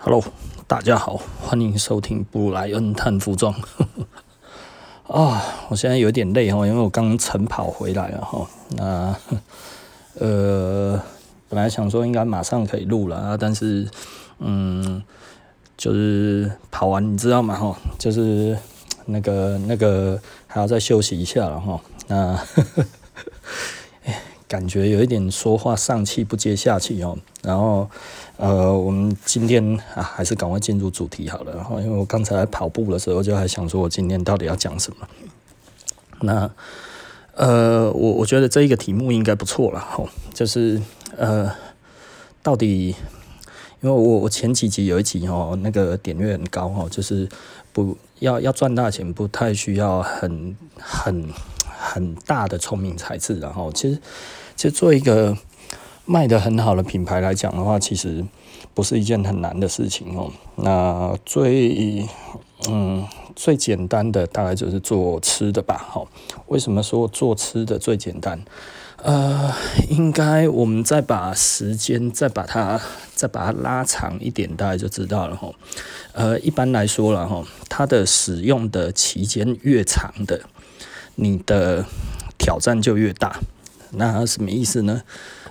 Hello，大家好，欢迎收听布莱恩探服装。啊，我现在有点累哈，因为我刚晨跑回来了哈。那 呃，本来想说应该马上可以录了啊，但是嗯，就是跑完你知道吗？哈，就是那个那个还要再休息一下了哈。那呵呵 感觉有一点说话上气不接下气哦，然后呃，我们今天啊还是赶快进入主题好了。然后因为我刚才跑步的时候就还想说，我今天到底要讲什么？那呃，我我觉得这一个题目应该不错了哈，就是呃，到底因为我我前几集有一集哦，那个点阅很高哦，就是不要要赚大钱，不太需要很很。很大的聪明才智，然后其实，其实做一个卖得很好的品牌来讲的话，其实不是一件很难的事情哦。那最嗯最简单的大概就是做吃的吧。好，为什么说做吃的最简单？呃，应该我们再把时间再把它再把它拉长一点，大家就知道了哈。呃，一般来说了哈，它的使用的期间越长的。你的挑战就越大，那什么意思呢？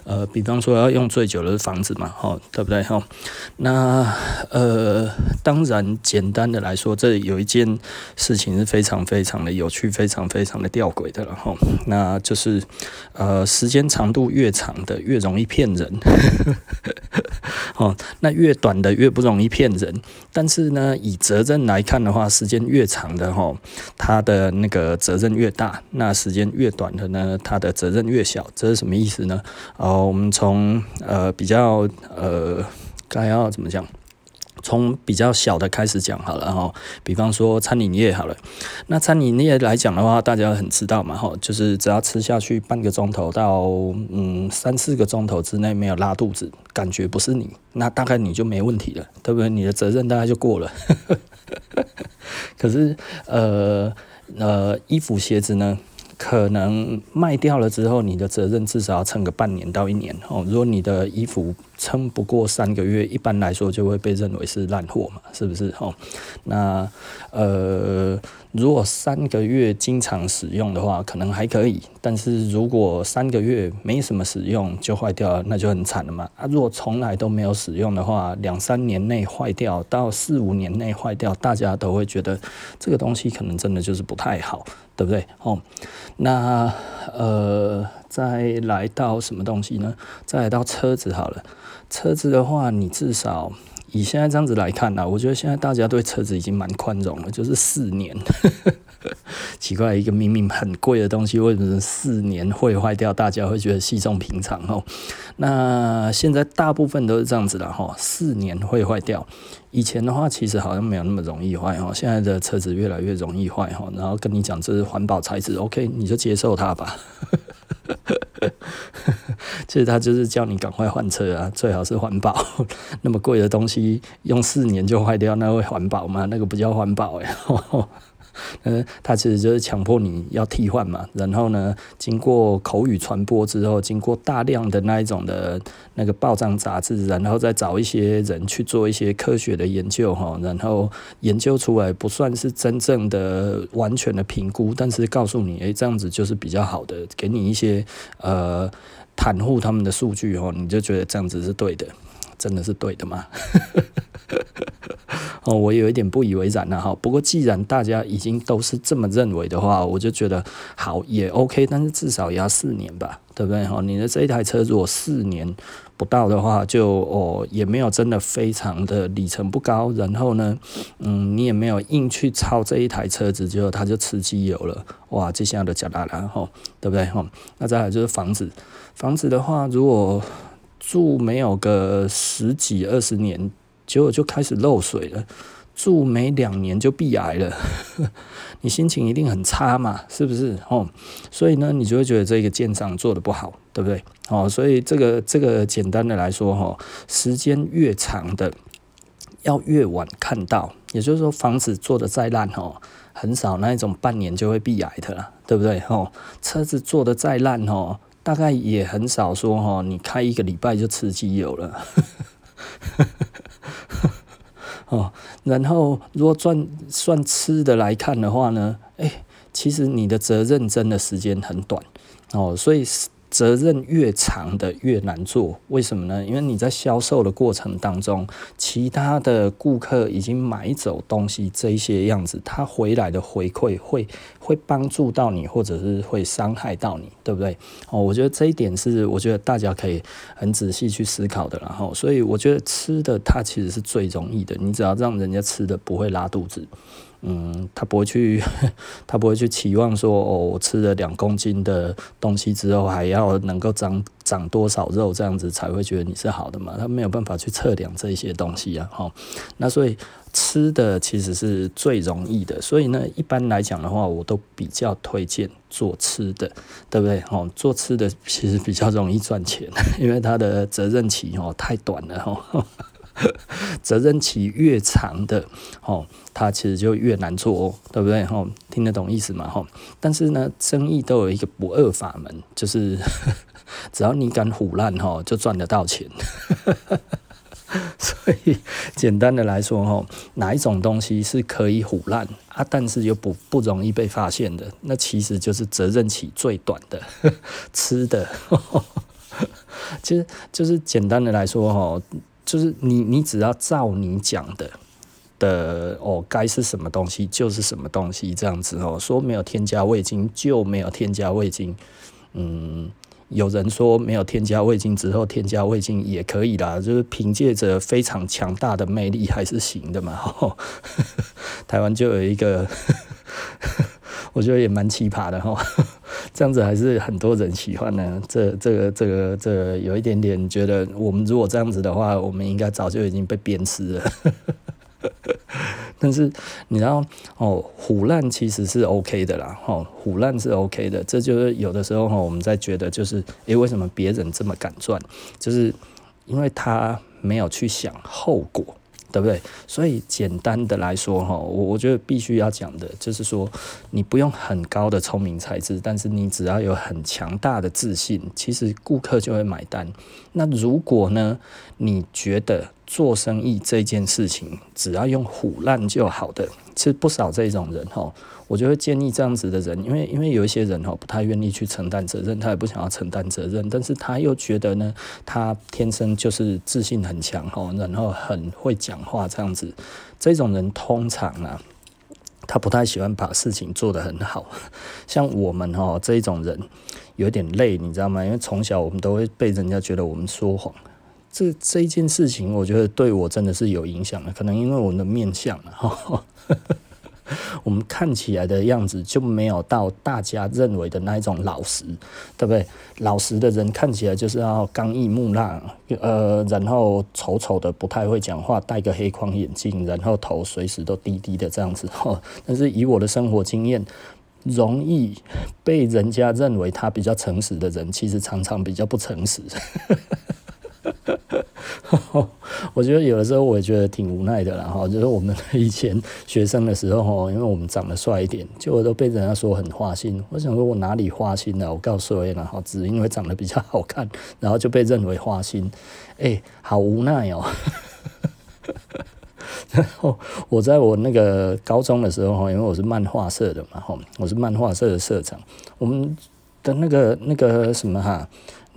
呃，比方说要用最久的房子嘛，吼，对不对？吼，那呃，当然简单的来说，这有一件事情是非常非常的有趣，非常非常的吊诡的，然后那就是呃，时间长度越长的越容易骗人。哦，那越短的越不容易骗人，但是呢，以责任来看的话，时间越长的哈，它的那个责任越大；那时间越短的呢，它的责任越小。这是什么意思呢？哦，我们从呃比较呃该要怎么讲？从比较小的开始讲好了哈，比方说餐饮业好了，那餐饮业来讲的话，大家很知道嘛哈，就是只要吃下去半个钟头到嗯三四个钟头之内没有拉肚子，感觉不是你，那大概你就没问题了，对不对？你的责任大概就过了。可是呃呃衣服鞋子呢？可能卖掉了之后，你的责任至少要撑个半年到一年哦。如果你的衣服撑不过三个月，一般来说就会被认为是烂货嘛，是不是？哦，那呃，如果三个月经常使用的话，可能还可以。但是如果三个月没什么使用就坏掉了，那就很惨了嘛。啊，如果从来都没有使用的话，两三年内坏掉到四五年内坏掉，大家都会觉得这个东西可能真的就是不太好。对不对？哦，那呃，再来到什么东西呢？再来到车子好了。车子的话，你至少以现在这样子来看呢，我觉得现在大家对车子已经蛮宽容了，就是四年。奇怪，一个明明很贵的东西，为什么四年会坏掉？大家会觉得稀松平常哦。那现在大部分都是这样子的哈，四年会坏掉。以前的话，其实好像没有那么容易坏哈。现在的车子越来越容易坏哈。然后跟你讲这是环保材质，OK，你就接受它吧。其实他就是叫你赶快换车啊，最好是环保。那么贵的东西用四年就坏掉，那会环保吗？那个不叫环保哎。嗯，他其实就是强迫你要替换嘛，然后呢，经过口语传播之后，经过大量的那一种的那个报章杂志，然后再找一些人去做一些科学的研究哈，然后研究出来不算是真正的完全的评估，但是告诉你，诶，这样子就是比较好的，给你一些呃袒护他们的数据哦，你就觉得这样子是对的，真的是对的吗？哦，我有一点不以为然了哈。不过既然大家已经都是这么认为的话，我就觉得好也 OK。但是至少也要四年吧，对不对？哈，你的这一台车如果四年不到的话，就哦也没有真的非常的里程不高。然后呢，嗯，你也没有硬去超这一台车子，结果它就吃机油了。哇，这下就假大了哈，对不对？哈，那再来就是房子，房子的话，如果住没有个十几二十年。结果就开始漏水了，住没两年就壁癌了，你心情一定很差嘛，是不是？哦，所以呢，你就会觉得这个建商做得不好，对不对？哦，所以这个这个简单的来说，哈，时间越长的，要越晚看到，也就是说，房子做得再烂，哦，很少那一种半年就会壁癌的了，对不对？哦，车子做得再烂，哦，大概也很少说，哦，你开一个礼拜就吃机油了。哦然后如果算算吃的来看的话呢，哎，其实你的责任真的时间很短哦，所以。责任越长的越难做，为什么呢？因为你在销售的过程当中，其他的顾客已经买走东西，这一些样子，他回来的回馈会会帮助到你，或者是会伤害到你，对不对？哦，我觉得这一点是我觉得大家可以很仔细去思考的，然后，所以我觉得吃的它其实是最容易的，你只要让人家吃的不会拉肚子。嗯，他不会去，他不会去期望说，哦，我吃了两公斤的东西之后，还要能够长长多少肉，这样子才会觉得你是好的嘛？他没有办法去测量这些东西啊，哈。那所以吃的其实是最容易的，所以呢，一般来讲的话，我都比较推荐做吃的，对不对？哦，做吃的其实比较容易赚钱，因为它的责任期哦太短了，哈。责任期越长的，哦，它其实就越难做哦，对不对？哦，听得懂意思吗？哈，但是呢，生意都有一个不二法门，就是 只要你敢唬烂，哈，就赚得到钱。所以简单的来说，哈，哪一种东西是可以唬烂啊，但是又不不容易被发现的，那其实就是责任期最短的吃的。其实就是简单的来说，哈。就是你，你只要照你讲的的哦，该是什么东西就是什么东西，这样子哦。说没有添加味精就没有添加味精，嗯，有人说没有添加味精之后添加味精也可以啦，就是凭借着非常强大的魅力还是行的嘛。哦、台湾就有一个。我觉得也蛮奇葩的哈，这样子还是很多人喜欢呢。这、这个、这个、这个有一点点觉得，我们如果这样子的话，我们应该早就已经被鞭尸了。但是你知道哦，虎烂其实是 OK 的啦，哦，虎烂是 OK 的。这就是有的时候哈，我们在觉得就是，诶，为什么别人这么敢赚？就是因为他没有去想后果。对不对？所以简单的来说，哈，我我觉得必须要讲的就是说，你不用很高的聪明才智，但是你只要有很强大的自信，其实顾客就会买单。那如果呢，你觉得做生意这件事情只要用虎烂就好的，其实不少这种人，哈。我就会建议这样子的人，因为因为有一些人哈不太愿意去承担责任，他也不想要承担责任，但是他又觉得呢，他天生就是自信很强哈，然后很会讲话这样子，这种人通常啊，他不太喜欢把事情做得很好，像我们哈这一种人有点累，你知道吗？因为从小我们都会被人家觉得我们说谎，这这一件事情，我觉得对我真的是有影响的，可能因为我们的面相哈。我们看起来的样子就没有到大家认为的那一种老实，对不对？老实的人看起来就是要刚毅木讷，呃，然后丑丑的，不太会讲话，戴个黑框眼镜，然后头随时都低低的这样子。但是以我的生活经验，容易被人家认为他比较诚实的人，其实常常比较不诚实。我觉得有的时候我也觉得挺无奈的啦哈，就是我们以前学生的时候哈，因为我们长得帅一点，结果都被人家说很花心。我想说我哪里花心了？我告诉你了哈，只因为长得比较好看，然后就被认为花心，哎，好无奈哦。然后我在我那个高中的时候哈，因为我是漫画社的嘛哈，我是漫画社的社长，我们的那个那个什么哈。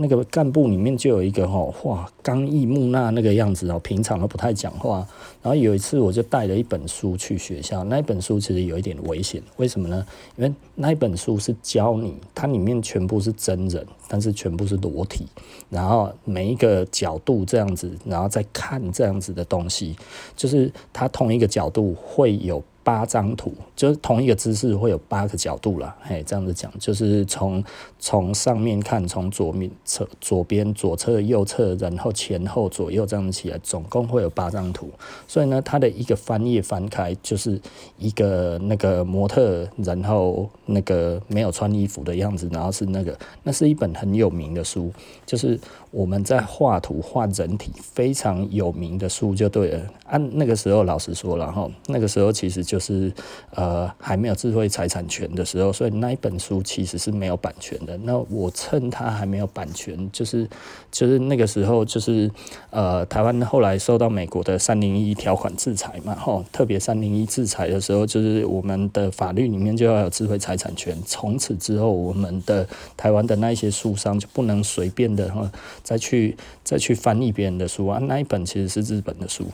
那个干部里面就有一个哈，哇，刚毅木讷那个样子哦，平常都不太讲话。然后有一次我就带了一本书去学校，那一本书其实有一点危险，为什么呢？因为那一本书是教你，它里面全部是真人，但是全部是裸体，然后每一个角度这样子，然后再看这样子的东西，就是它同一个角度会有。八张图就是同一个姿势会有八个角度啦，嘿，这样子讲就是从从上面看，从左面侧左边左侧右侧，然后前后左右这样子起来，总共会有八张图。所以呢，它的一个翻页翻开就是一个那个模特，然后那个没有穿衣服的样子，然后是那个那是一本很有名的书，就是我们在画图画人体非常有名的书就对了。按、啊、那个时候，老实说了哈，那个时候其实就是呃呃还没有智慧财产权的时候，所以那一本书其实是没有版权的。那我趁它还没有版权，就是就是那个时候就是呃台湾后来受到美国的三零一条款制裁嘛，吼，特别三零一制裁的时候，就是我们的法律里面就要有智慧财产权。从此之后，我们的台湾的那一些书商就不能随便的哈再去再去翻译别人的书啊。那一本其实是日本的书。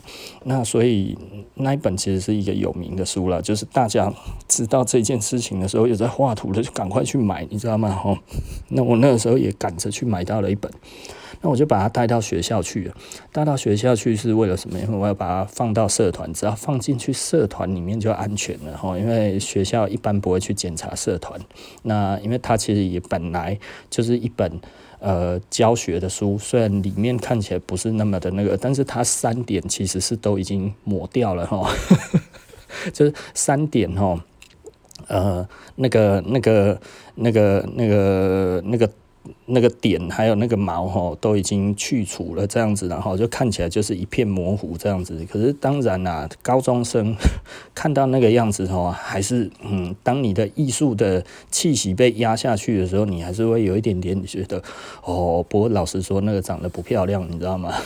那所以那一本其实是一个有名的书了，就是大家知道这件事情的时候，有在画图的就赶快去买，你知道吗？哈，那我那个时候也赶着去买到了一本，那我就把它带到学校去了。带到学校去是为了什么？因为我要把它放到社团，只要放进去社团里面就安全了哈。因为学校一般不会去检查社团，那因为它其实也本来就是一本。呃，教学的书虽然里面看起来不是那么的那个，但是它三点其实是都已经抹掉了哈，就是三点哈，呃，那个、那个、那个、那个、那个。那个点还有那个毛哈都已经去除了，这样子，然后就看起来就是一片模糊这样子。可是当然啦、高中生 看到那个样子哈，还是嗯，当你的艺术的气息被压下去的时候，你还是会有一点点觉得哦。不过老实说，那个长得不漂亮，你知道吗？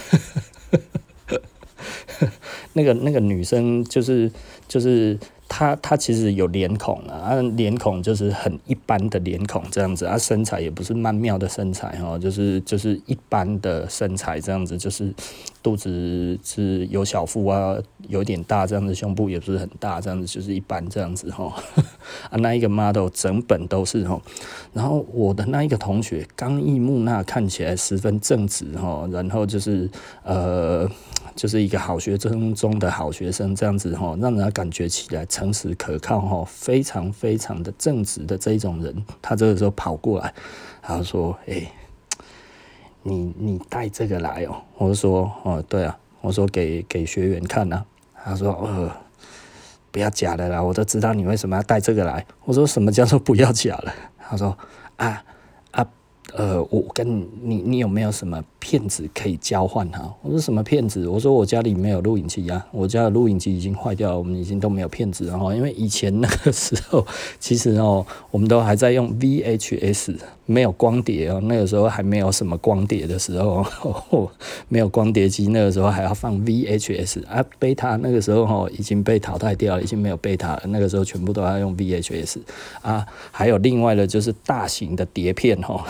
那个那个女生就是就是。他他其实有脸孔啊，啊，脸孔就是很一般的脸孔这样子，啊，身材也不是曼妙的身材哈，就是就是一般的身材这样子，就是肚子是有小腹啊，有点大这样子，胸部也不是很大这样子，就是一般这样子哈。啊，那一个 model 整本都是哈，然后我的那一个同学刚毅木讷，看起来十分正直哈，然后就是呃。就是一个好学生中的好学生，这样子哈，让人家感觉起来诚实可靠哈，非常非常的正直的这一种人。他这个时候跑过来，他说：“哎、你你带这个来哦。”我说：“哦，对啊。”我说给：“给学员看呐。”他说：“呃，不要假的啦，我都知道你为什么要带这个来。”我说：“什么叫做不要假了？”他说：“啊，呃，我跟你你有没有什么？”片子可以交换哈，我说什么片子？我说我家里没有录影机啊，我家的录影机已经坏掉了，我们已经都没有片子了哈。因为以前那个时候，其实哦，我们都还在用 VHS，没有光碟哦。那个时候还没有什么光碟的时候，没有光碟机，那个时候还要放 VHS 啊。贝塔那个时候哦已经被淘汰掉了，已经没有贝塔了。那个时候全部都要用 VHS 啊。还有另外的就是大型的碟片哈。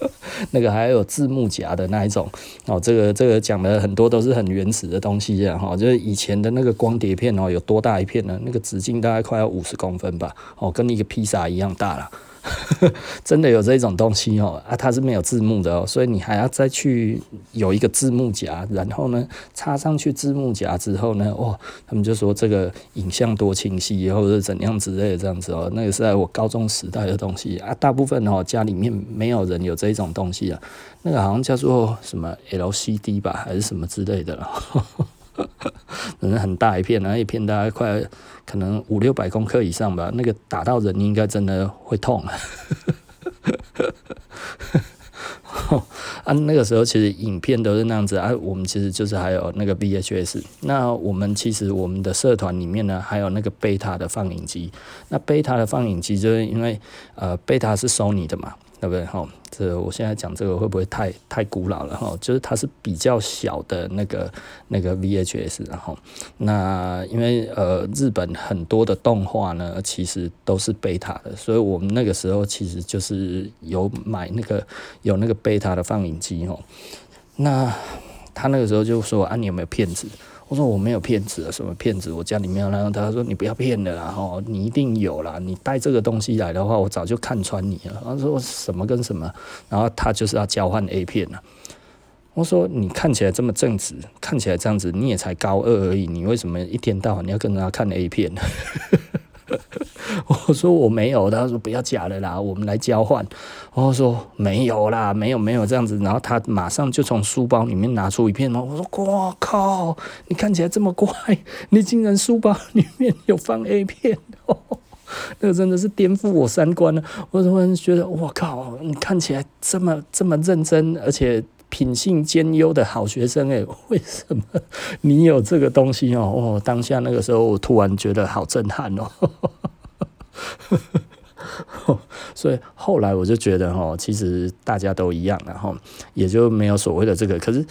那个还有字幕夹的那一种哦，这个这个讲的很多都是很原始的东西啊，哈，就是以前的那个光碟片哦，有多大一片呢？那个直径大概快要五十公分吧，哦，跟一个披萨一样大了。真的有这种东西哦啊，它是没有字幕的哦，所以你还要再去有一个字幕夹，然后呢插上去字幕夹之后呢，哇，他们就说这个影像多清晰，或者是怎样之类的这样子哦，那个是在我高中时代的东西啊，大部分哦家里面没有人有这一种东西啊，那个好像叫做什么 LCD 吧，还是什么之类的了。可能很大一片，然后一片大概快可能五六百公克以上吧。那个打到人应该真的会痛 啊！那个时候其实影片都是那样子啊。我们其实就是还有那个 VHS。那我们其实我们的社团里面呢，还有那个贝塔的放映机。那贝塔的放映机就是因为呃，贝塔是 Sony 的嘛。对不对？哈，这我现在讲这个会不会太太古老了？哈，就是它是比较小的那个那个 VHS，然后那因为呃日本很多的动画呢，其实都是贝塔的，所以我们那个时候其实就是有买那个有那个贝塔的放映机哦。那他那个时候就说啊，你有没有片子？我说我没有骗子啊，什么骗子？我家里没有。然后他说你不要骗了啦，吼，你一定有啦。你带这个东西来的话，我早就看穿你了。他说什么跟什么？然后他就是要交换 A 片了。我说你看起来这么正直，看起来这样子，你也才高二而已，你为什么一天到晚你要跟人家看 A 片呢？我说我没有，他说不要假的啦，我们来交换。我说没有啦，没有没有这样子。然后他马上就从书包里面拿出一片嘛。我说哇靠，你看起来这么乖，你竟然书包里面有放 A 片哦。那个真的是颠覆我三观了。我突然觉得，我靠，你看起来这么这么认真，而且品性兼优的好学生，诶，为什么你有这个东西哦？哦，当下那个时候，我突然觉得好震撼哦。所以后来我就觉得，哦，其实大家都一样，然后也就没有所谓的这个。可是。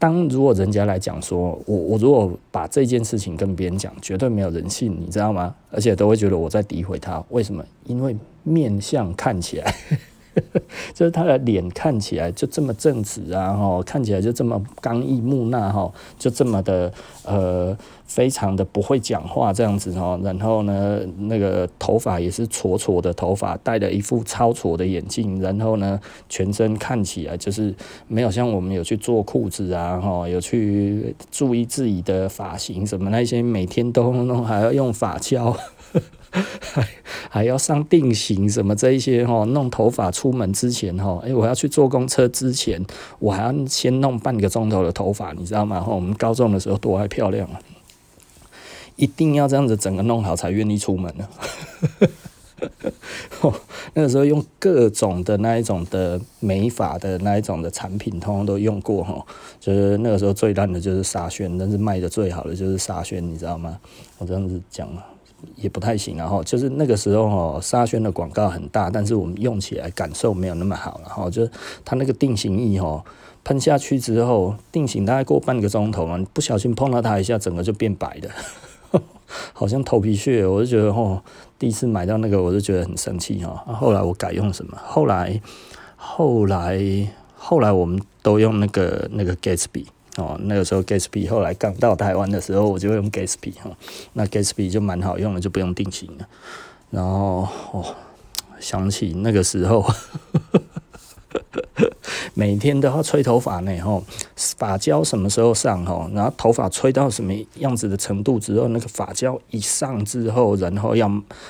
当如果人家来讲说，我我如果把这件事情跟别人讲，绝对没有人信，你知道吗？而且都会觉得我在诋毁他。为什么？因为面相看起来。就是他的脸看起来就这么正直啊，哈，看起来就这么刚毅木讷，哈，就这么的呃，非常的不会讲话这样子哦。然后呢，那个头发也是挫挫的头发，戴了一副超挫的眼镜，然后呢，全身看起来就是没有像我们有去做裤子啊，哈，有去注意自己的发型什么那些，每天都弄还要用发胶。还 还要上定型什么这一些哈，弄头发出门之前哈，哎，我要去坐公车之前，我还要先弄半个钟头的头发，你知道吗？我们高中的时候多爱漂亮啊，一定要这样子整个弄好才愿意出门 呢。那个时候用各种的那一种的美发的那一种的产品，通通都用过哈。就是那个时候最烂的就是沙宣，但是卖的最好的就是沙宣，你知道吗？我这样子讲也不太行，然后就是那个时候哦，沙宣的广告很大，但是我们用起来感受没有那么好，然后就是它那个定型液哦，喷下去之后定型大概过半个钟头嘛，不小心碰到它一下，整个就变白的，好像头皮屑，我就觉得哦，第一次买到那个我就觉得很生气哈。后来我改用什么？后来后来后来我们都用那个那个 Gatsby。哦，那个时候 Gatsby 后来刚到台湾的时候，我就用 Gatsby 哈，那 Gatsby 就蛮好用的，就不用定型了。然后哦，想起那个时候，每天都要吹头发呢，吼，发胶什么时候上吼？然后头发吹到什么样子的程度之后，那个发胶一上之后，然后要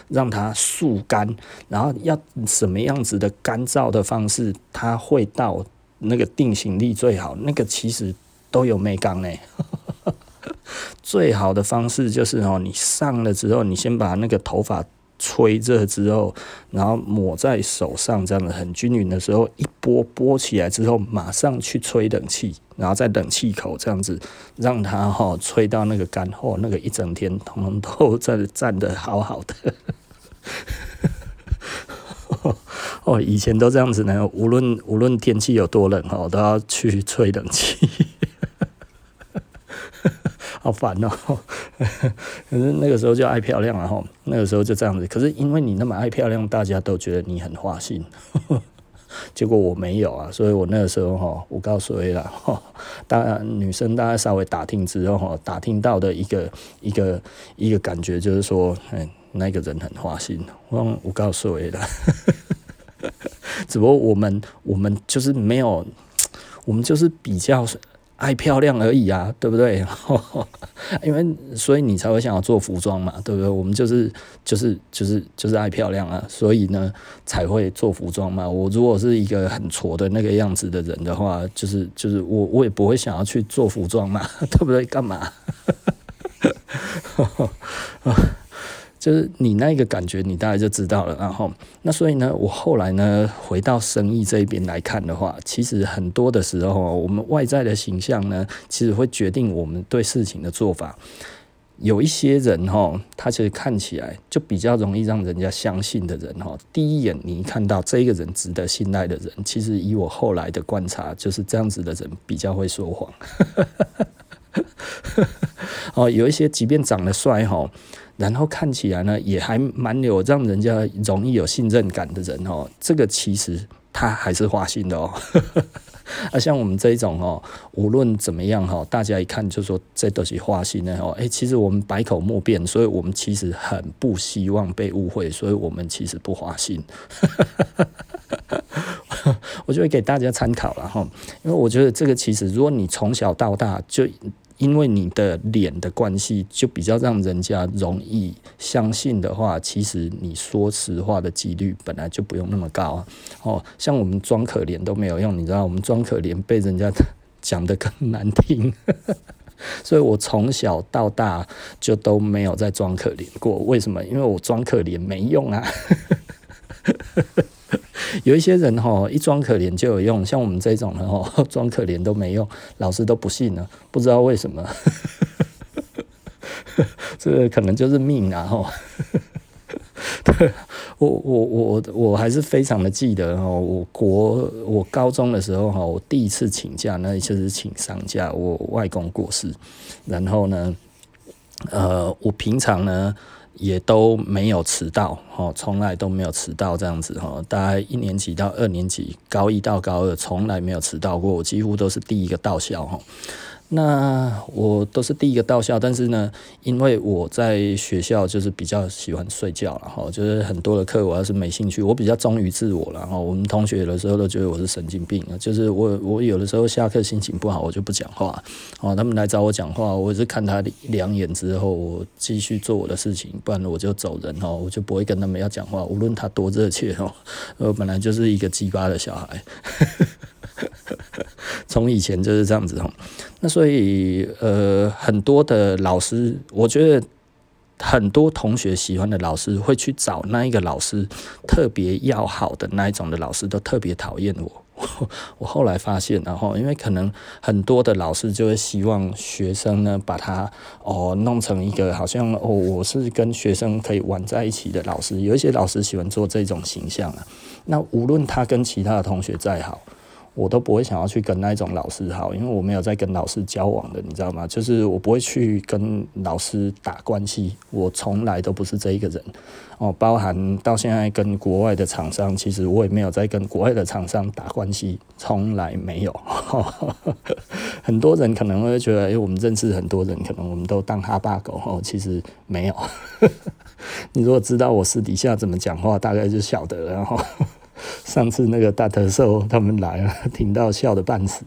让它速干，然后要什么样子的干燥的方式，它会到那个定型力最好。那个其实。都有美感呢，最好的方式就是哦，你上了之后，你先把那个头发吹热之后，然后抹在手上，这样的很均匀的时候，一拨拨起来之后，马上去吹冷气，然后在冷气口这样子让它哈吹到那个干后，那个一整天通通都在站得好好的。哦，以前都这样子呢，无论无论天气有多冷哦，都要去吹冷气。好烦哦！可是那个时候就爱漂亮了哈，那个时候就这样子。可是因为你那么爱漂亮，大家都觉得你很花心，结果我没有啊，所以我那个时候哈，我告诉你了哈，当然女生大家稍微打听之后哈，打听到的一个一个一个感觉就是说，嗯，那个人很花心。我我告诉你了，只不过我们我们就是没有，我们就是比较。爱漂亮而已啊，对不对？因为所以你才会想要做服装嘛，对不对？我们就是就是就是就是爱漂亮啊，所以呢才会做服装嘛。我如果是一个很挫的那个样子的人的话，就是就是我我也不会想要去做服装嘛，对不对？干嘛？就是你那个感觉，你大概就知道了。然后，那所以呢，我后来呢，回到生意这一边来看的话，其实很多的时候，我们外在的形象呢，其实会决定我们对事情的做法。有一些人哈，他其实看起来就比较容易让人家相信的人哈，第一眼你一看到这个人值得信赖的人，其实以我后来的观察，就是这样子的人比较会说谎。哦，有一些即便长得帅哈。然后看起来呢，也还蛮有让人家容易有信任感的人哦。这个其实他还是花心的哦。啊，像我们这一种哦，无论怎么样哈，大家一看就说这都是花心的哦。诶，其实我们百口莫辩，所以我们其实很不希望被误会，所以我们其实不花心。我就会给大家参考了哈，因为我觉得这个其实，如果你从小到大就。因为你的脸的关系，就比较让人家容易相信的话，其实你说实话的几率本来就不用那么高。哦，像我们装可怜都没有用，你知道，我们装可怜被人家讲得更难听。所以我从小到大就都没有在装可怜过。为什么？因为我装可怜没用啊。有一些人哈，一装可怜就有用，像我们这种人哈，装可怜都没用，老师都不信了，不知道为什么。这可能就是命啊！哈，对，我我我我还是非常的记得哦，我国我高中的时候哈，我第一次请假，那就是请丧假，我外公过世，然后呢，呃，我平常呢也都没有迟到，哦，从来都没有迟到这样子哈，大概一年级到二年级，高一到高二，从来没有迟到过，我几乎都是第一个到校哈。那我都是第一个到校，但是呢，因为我在学校就是比较喜欢睡觉，然后就是很多的课我要是没兴趣，我比较忠于自我，然后我们同学有的时候都觉得我是神经病，就是我我有的时候下课心情不好，我就不讲话，哦，他们来找我讲话，我是看他两眼之后，我继续做我的事情，不然我就走人哦，我就不会跟他们要讲话，无论他多热切哦，我本来就是一个鸡巴的小孩。从以前就是这样子哈，那所以呃，很多的老师，我觉得很多同学喜欢的老师会去找那一个老师特别要好的那一种的老师，都特别讨厌我。我后来发现，然后因为可能很多的老师就会希望学生呢，把他哦弄成一个好像哦，我是跟学生可以玩在一起的老师。有一些老师喜欢做这种形象啊，那无论他跟其他的同学再好。我都不会想要去跟那种老师好，因为我没有在跟老师交往的，你知道吗？就是我不会去跟老师打关系，我从来都不是这一个人哦。包含到现在跟国外的厂商，其实我也没有在跟国外的厂商打关系，从来没有。很多人可能会觉得，哎，我们认识很多人，可能我们都当哈巴狗哦，其实没有。你如果知道我私底下怎么讲话，大概就晓得了。然后。上次那个大特瘦他们来了，听到笑得半死。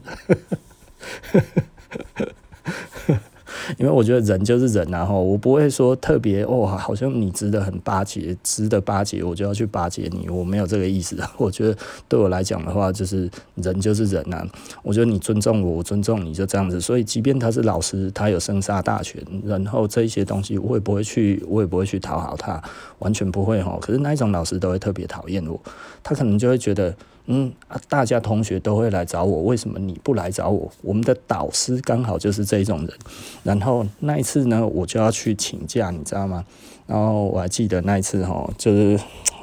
因为我觉得人就是人，然后我不会说特别哦，好像你值得很巴结，值得巴结，我就要去巴结你，我没有这个意思。我觉得对我来讲的话，就是人就是人呐。我觉得你尊重我，我尊重你，就这样子。所以，即便他是老师，他有生杀大权，然后这一些东西，我也不会去，我也不会去讨好他，完全不会哈。可是那一种老师都会特别讨厌我，他可能就会觉得。嗯啊，大家同学都会来找我，为什么你不来找我？我们的导师刚好就是这种人。然后那一次呢，我就要去请假，你知道吗？然后我还记得那一次哈，就是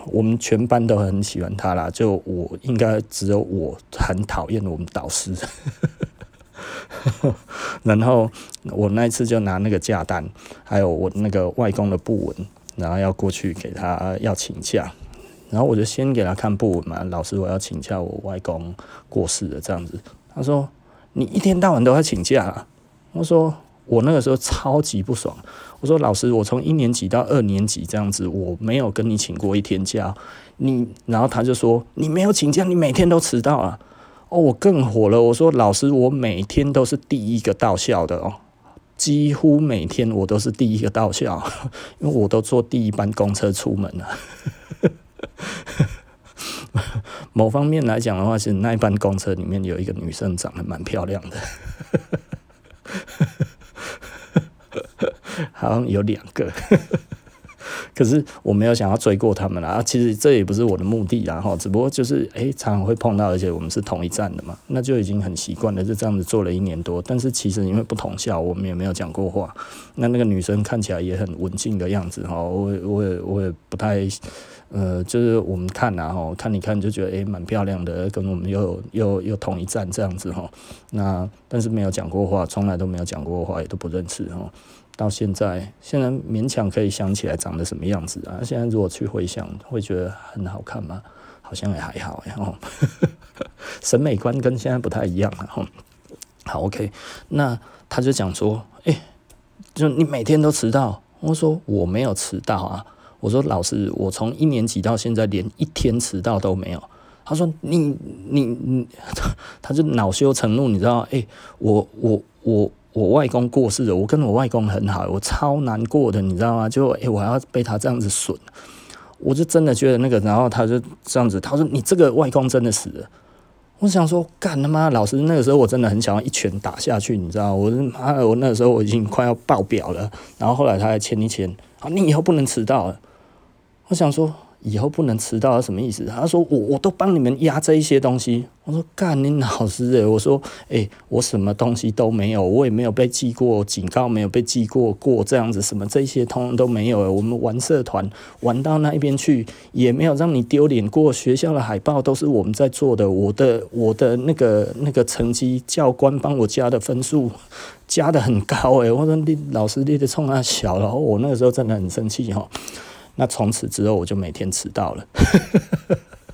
我们全班都很喜欢他啦，就我应该只有我很讨厌我们导师。然后我那一次就拿那个假单，还有我那个外公的布文，然后要过去给他要请假。然后我就先给他看布文嘛，老师，我要请假，我外公过世了这样子。他说：“你一天到晚都要请假啊？”我说：“我那个时候超级不爽。”我说：“老师，我从一年级到二年级这样子，我没有跟你请过一天假。你，然后他就说：‘你没有请假，你每天都迟到啊！’哦，我更火了。我说：‘老师，我每天都是第一个到校的哦，几乎每天我都是第一个到校，因为我都坐第一班公车出门了。’ 某方面来讲的话，是那一班公车里面有一个女生长得蛮漂亮的，好像有两个。可是我没有想要追过他们啦，其实这也不是我的目的啦，哈，只不过就是诶、常常会碰到，而且我们是同一站的嘛，那就已经很习惯了，就这样子做了一年多。但是其实因为不同校，我们也没有讲过话。那那个女生看起来也很文静的样子，哈，我我也我也不太，呃，就是我们看呐，哈，看你看就觉得诶，蛮、漂亮的，跟我们又又又同一站这样子哈。那但是没有讲过话，从来都没有讲过话，也都不认识哈。到现在，现在勉强可以想起来长得什么样子啊？现在如果去回想，会觉得很好看吗？好像也还好，然后 审美观跟现在不太一样了哈。好，OK，那他就讲说，诶，就你每天都迟到。我说我没有迟到啊。我说老师，我从一年级到现在连一天迟到都没有。他说你你你，他就恼羞成怒，你知道？诶，我我我。我外公过世了，我跟我外公很好，我超难过的，你知道吗？就诶、欸，我还要被他这样子损，我就真的觉得那个，然后他就这样子，他说：“你这个外公真的死了。”我想说，干他妈！老师那个时候我真的很想要一拳打下去，你知道？我妈，我那个时候我已经快要爆表了。然后后来他还签一签，好，你以后不能迟到了。我想说。以后不能迟到，什么意思？他说我我都帮你们压这一些东西。我说干你老师诶，我说诶、我什么东西都没有，我也没有被记过警告，没有被记过过这样子，什么这些通通都没有。我们玩社团玩到那一边去，也没有让你丢脸过。学校的海报都是我们在做的，我的我的那个那个成绩，教官帮我加的分数加得很高诶。我说你老师你得冲他小，然后我那个时候真的很生气哈。那从此之后，我就每天迟到了。